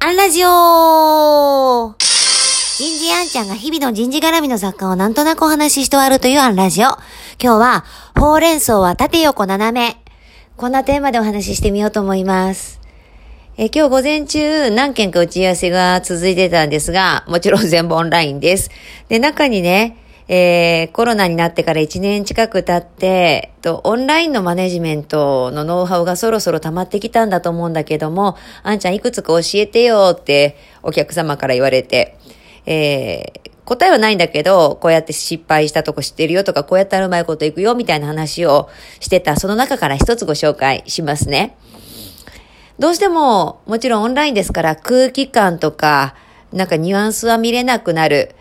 アンラジオ人事アンちゃんが日々の人事絡みの雑貨をなんとなくお話しして終わるというアンラジオ。今日は、ほうれん草は縦横斜め。こんなテーマでお話ししてみようと思います。え今日午前中何件か打ち合わせが続いてたんですが、もちろん全部オンラインです。で、中にね、えー、コロナになってから1年近く経って、と、オンラインのマネジメントのノウハウがそろそろ溜まってきたんだと思うんだけども、あんちゃんいくつか教えてよってお客様から言われて、えー、答えはないんだけど、こうやって失敗したとこ知ってるよとか、こうやったらうまいこといくよみたいな話をしてた、その中から一つご紹介しますね。どうしても、もちろんオンラインですから空気感とか、なんかニュアンスは見れなくなる。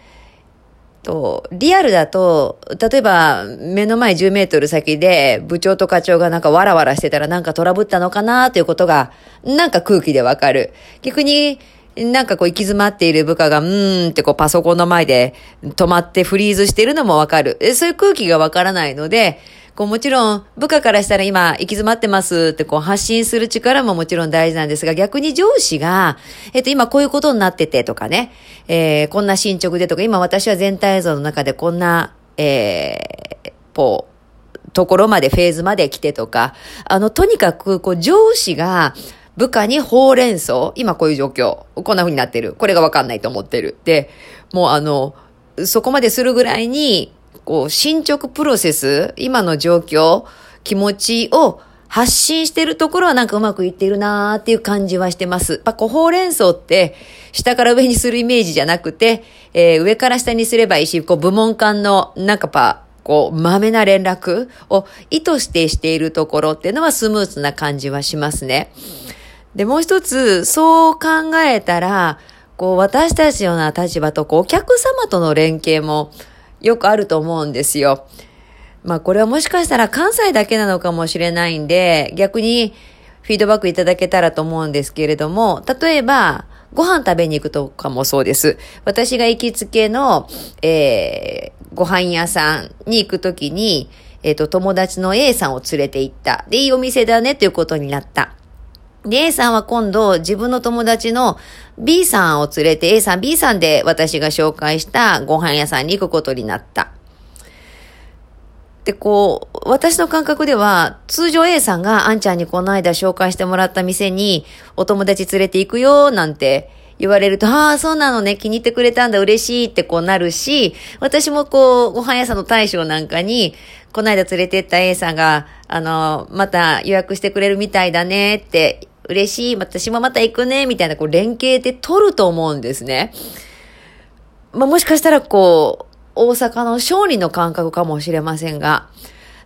と、リアルだと、例えば目の前10メートル先で部長と課長がなんかわらわらしてたらなんかトラブったのかなということが、なんか空気でわかる。逆に、なんかこう行き詰まっている部下が、うーんってこうパソコンの前で止まってフリーズしてるのもわかる。そういう空気がわからないので、こうもちろん部下からしたら今行き詰まってますってこう発信する力ももちろん大事なんですが、逆に上司が、えっと今こういうことになっててとかね、えー、こんな進捗でとか、今私は全体像の中でこんな、えー、こう、ところまで、フェーズまで来てとか、あの、とにかく、こう、上司が、部下にほうれん草、今こういう状況、こんな風になってる。これがわかんないと思ってる。で、もうあの、そこまでするぐらいに、こう、進捗プロセス、今の状況、気持ちを発信してるところはなんかうまくいってるなーっていう感じはしてます。やっぱこ、ほうれん草って、下から上にするイメージじゃなくて、えー、上から下にすればいいし、こう、部門間の、なんかパこう、まめな連絡を意図してしているところっていうのはスムーズな感じはしますね。で、もう一つ、そう考えたら、こう、私たちのような立場と、こう、お客様との連携も、よくあると思うんですよ。まあこれはもしかしたら関西だけなのかもしれないんで、逆にフィードバックいただけたらと思うんですけれども、例えば、ご飯食べに行くとかもそうです。私が行きつけの、えー、ご飯屋さんに行くときに、えっ、ー、と、友達の A さんを連れて行った。で、いいお店だねということになった。で、A さんは今度自分の友達の B さんを連れて A さん、B さんで私が紹介したご飯屋さんに行くことになった。で、こう、私の感覚では、通常 A さんがあんちゃんにこの間紹介してもらった店にお友達連れて行くよ、なんて言われると、ああ、そうなのね、気に入ってくれたんだ、嬉しいってこうなるし、私もこう、ご飯屋さんの大将なんかに、この間連れてった A さんが、あの、また予約してくれるみたいだねって嬉しい、私もまた行くね、みたいな、こう、連携で取ると思うんですね。まあ、もしかしたら、こう、大阪の勝利の感覚かもしれませんが、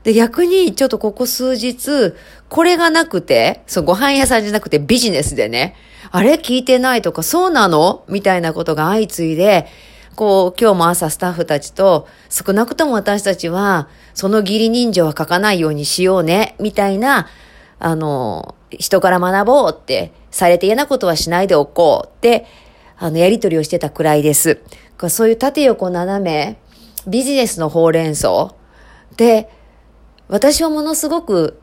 で、逆に、ちょっとここ数日、これがなくて、そう、ご飯屋さんじゃなくてビジネスでね、あれ聞いてないとか、そうなの？みたいなことが相次いで、こう、今日も朝スタッフたちと、少なくとも私たちは、その義理人情は書かないようにしようね、みたいな、あの、人から学ぼうって、されて嫌なことはしないでおこうって、あの、やりとりをしてたくらいです。そういう縦横斜め、ビジネスのほうれん草で、私はものすごく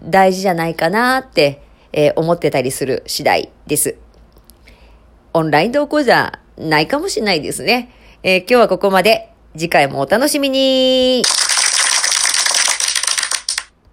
大事じゃないかなって、えー、思ってたりする次第です。オンライン同行じゃないかもしれないですね。えー、今日はここまで。次回もお楽しみに